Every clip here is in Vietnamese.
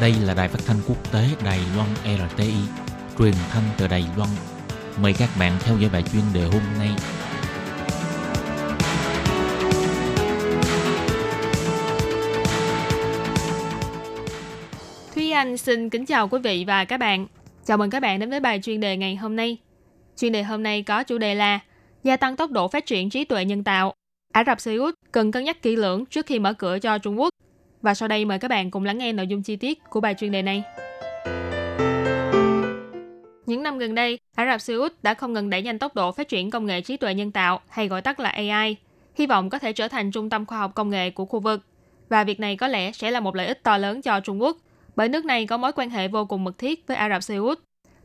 Đây là đài phát thanh quốc tế Đài Loan RTI, truyền thanh từ Đài Loan. Mời các bạn theo dõi bài chuyên đề hôm nay. Thúy Anh xin kính chào quý vị và các bạn. Chào mừng các bạn đến với bài chuyên đề ngày hôm nay. Chuyên đề hôm nay có chủ đề là gia tăng tốc độ phát triển trí tuệ nhân tạo. Ả Rập Xê Út cần cân nhắc kỹ lưỡng trước khi mở cửa cho Trung Quốc. Và sau đây mời các bạn cùng lắng nghe nội dung chi tiết của bài chuyên đề này. Những năm gần đây, Ả Rập Xê Út đã không ngừng đẩy nhanh tốc độ phát triển công nghệ trí tuệ nhân tạo hay gọi tắt là AI, hy vọng có thể trở thành trung tâm khoa học công nghệ của khu vực. Và việc này có lẽ sẽ là một lợi ích to lớn cho Trung Quốc, bởi nước này có mối quan hệ vô cùng mật thiết với Ả Rập Xê Út.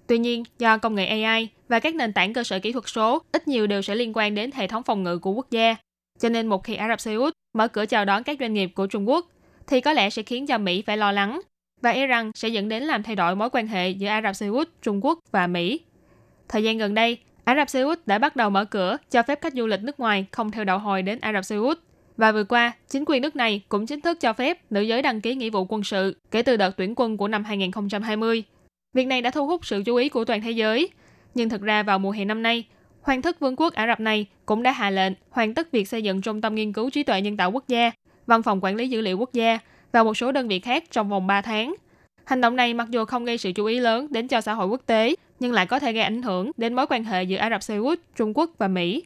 Tuy nhiên, do công nghệ AI và các nền tảng cơ sở kỹ thuật số ít nhiều đều sẽ liên quan đến hệ thống phòng ngự của quốc gia, cho nên một khi Ả Rập Xê Út mở cửa chào đón các doanh nghiệp của Trung Quốc, thì có lẽ sẽ khiến cho Mỹ phải lo lắng và e rằng sẽ dẫn đến làm thay đổi mối quan hệ giữa Ả Rập Xê Út, Trung Quốc và Mỹ. Thời gian gần đây, Ả Rập Xê Út đã bắt đầu mở cửa cho phép khách du lịch nước ngoài không theo đạo hồi đến Ả Rập Xê Út. Và vừa qua, chính quyền nước này cũng chính thức cho phép nữ giới đăng ký nghĩa vụ quân sự kể từ đợt tuyển quân của năm 2020. Việc này đã thu hút sự chú ý của toàn thế giới. Nhưng thực ra vào mùa hè năm nay, Hoàng thất Vương quốc Ả Rập này cũng đã hạ lệnh hoàn tất việc xây dựng trung tâm nghiên cứu trí tuệ nhân tạo quốc gia, văn phòng quản lý dữ liệu quốc gia và một số đơn vị khác trong vòng 3 tháng. Hành động này mặc dù không gây sự chú ý lớn đến cho xã hội quốc tế, nhưng lại có thể gây ảnh hưởng đến mối quan hệ giữa Ả Rập Xê Út, Trung Quốc và Mỹ.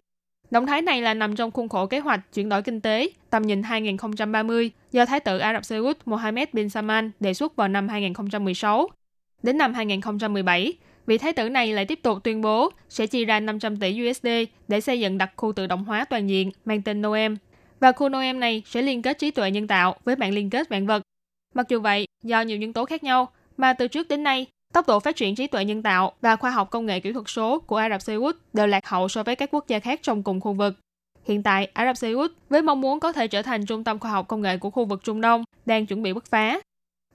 Động thái này là nằm trong khuôn khổ kế hoạch chuyển đổi kinh tế tầm nhìn 2030 do Thái tử Ả Rập Xê Út Mohammed bin Salman đề xuất vào năm 2016. Đến năm 2017, vị thái tử này lại tiếp tục tuyên bố sẽ chi ra 500 tỷ USD để xây dựng đặc khu tự động hóa toàn diện mang tên Noem. Và khu Noem này sẽ liên kết trí tuệ nhân tạo với mạng liên kết vạn vật. Mặc dù vậy, do nhiều nhân tố khác nhau mà từ trước đến nay, tốc độ phát triển trí tuệ nhân tạo và khoa học công nghệ kỹ thuật số của Ả Rập Xê Út đều lạc hậu so với các quốc gia khác trong cùng khu vực. Hiện tại, Ả Rập Xê Út với mong muốn có thể trở thành trung tâm khoa học công nghệ của khu vực Trung Đông đang chuẩn bị bứt phá.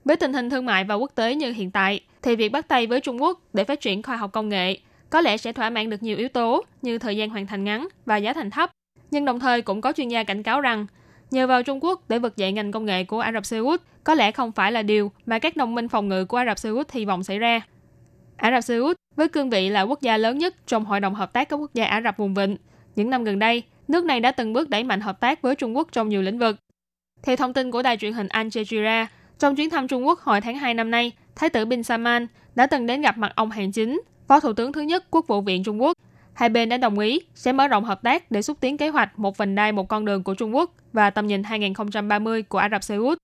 Với tình hình thương mại và quốc tế như hiện tại, thì việc bắt tay với Trung Quốc để phát triển khoa học công nghệ có lẽ sẽ thỏa mãn được nhiều yếu tố như thời gian hoàn thành ngắn và giá thành thấp. Nhưng đồng thời cũng có chuyên gia cảnh cáo rằng nhờ vào Trung Quốc để vực dậy ngành công nghệ của Ả Rập Xê Út có lẽ không phải là điều mà các đồng minh phòng ngự của Ả Rập Xê Út hy vọng xảy ra. Ả Rập Xê Út với cương vị là quốc gia lớn nhất trong Hội đồng Hợp tác các quốc gia Ả Rập vùng vịnh, những năm gần đây, nước này đã từng bước đẩy mạnh hợp tác với Trung Quốc trong nhiều lĩnh vực. Theo thông tin của đài truyền hình Al Jazeera, trong chuyến thăm Trung Quốc hồi tháng 2 năm nay, Thái tử Bin Salman đã từng đến gặp mặt ông Hàn Chính, Phó Thủ tướng thứ nhất Quốc vụ viện Trung Quốc. Hai bên đã đồng ý sẽ mở rộng hợp tác để xúc tiến kế hoạch một vành đai một con đường của Trung Quốc và tầm nhìn 2030 của Ả Rập Xê Út.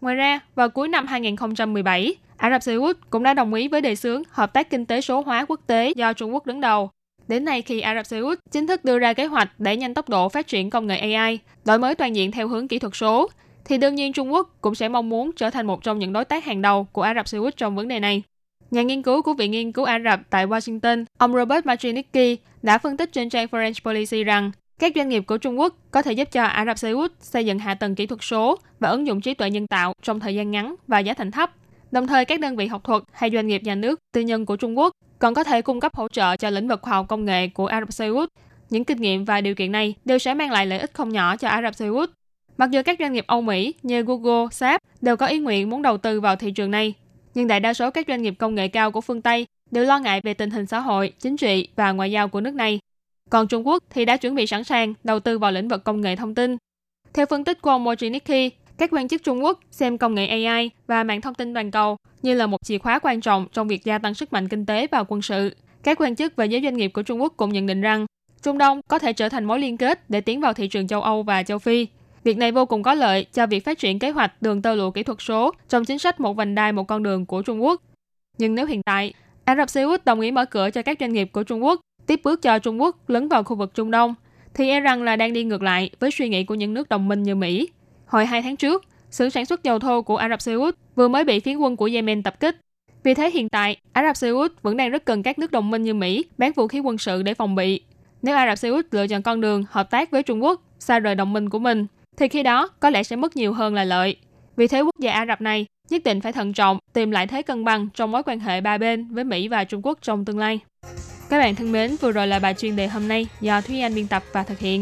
Ngoài ra, vào cuối năm 2017, Ả Rập Xê Út cũng đã đồng ý với đề xướng hợp tác kinh tế số hóa quốc tế do Trung Quốc đứng đầu. Đến nay khi Ả Rập Xê Út chính thức đưa ra kế hoạch đẩy nhanh tốc độ phát triển công nghệ AI, đổi mới toàn diện theo hướng kỹ thuật số, thì đương nhiên Trung Quốc cũng sẽ mong muốn trở thành một trong những đối tác hàng đầu của Ả Rập Xê Út trong vấn đề này. Nhà nghiên cứu của Viện Nghiên cứu Ả Rập tại Washington, ông Robert Matrinicki đã phân tích trên trang Foreign Policy rằng các doanh nghiệp của Trung Quốc có thể giúp cho Ả Rập Xê Út xây dựng hạ tầng kỹ thuật số và ứng dụng trí tuệ nhân tạo trong thời gian ngắn và giá thành thấp. Đồng thời, các đơn vị học thuật hay doanh nghiệp nhà nước, tư nhân của Trung Quốc còn có thể cung cấp hỗ trợ cho lĩnh vực khoa học công nghệ của Ả Rập Xê Út. Những kinh nghiệm và điều kiện này đều sẽ mang lại lợi ích không nhỏ cho Ả Rập Xê Út. Mặc dù các doanh nghiệp Âu Mỹ như Google, SAP đều có ý nguyện muốn đầu tư vào thị trường này, nhưng đại đa số các doanh nghiệp công nghệ cao của phương Tây đều lo ngại về tình hình xã hội, chính trị và ngoại giao của nước này. Còn Trung Quốc thì đã chuẩn bị sẵn sàng đầu tư vào lĩnh vực công nghệ thông tin. Theo phân tích của ông Mojinicki, các quan chức Trung Quốc xem công nghệ AI và mạng thông tin toàn cầu như là một chìa khóa quan trọng trong việc gia tăng sức mạnh kinh tế và quân sự. Các quan chức và giới doanh nghiệp của Trung Quốc cũng nhận định rằng Trung Đông có thể trở thành mối liên kết để tiến vào thị trường châu Âu và châu Phi. Việc này vô cùng có lợi cho việc phát triển kế hoạch đường tơ lụa kỹ thuật số trong chính sách một vành đai một con đường của Trung Quốc. Nhưng nếu hiện tại, Ả Rập Xê Út đồng ý mở cửa cho các doanh nghiệp của Trung Quốc tiếp bước cho Trung Quốc lấn vào khu vực Trung Đông, thì e rằng là đang đi ngược lại với suy nghĩ của những nước đồng minh như Mỹ. Hồi hai tháng trước, xưởng sản xuất dầu thô của Ả Rập Xê Út vừa mới bị phiến quân của Yemen tập kích. Vì thế hiện tại, Ả Rập Xê Út vẫn đang rất cần các nước đồng minh như Mỹ bán vũ khí quân sự để phòng bị. Nếu Ả Rập Xê Út lựa chọn con đường hợp tác với Trung Quốc, xa rời đồng minh của mình, thì khi đó có lẽ sẽ mất nhiều hơn là lợi. Vì thế quốc gia Ả Rập này nhất định phải thận trọng tìm lại thế cân bằng trong mối quan hệ ba bên với Mỹ và Trung Quốc trong tương lai. Các bạn thân mến, vừa rồi là bài chuyên đề hôm nay do Thúy Anh biên tập và thực hiện.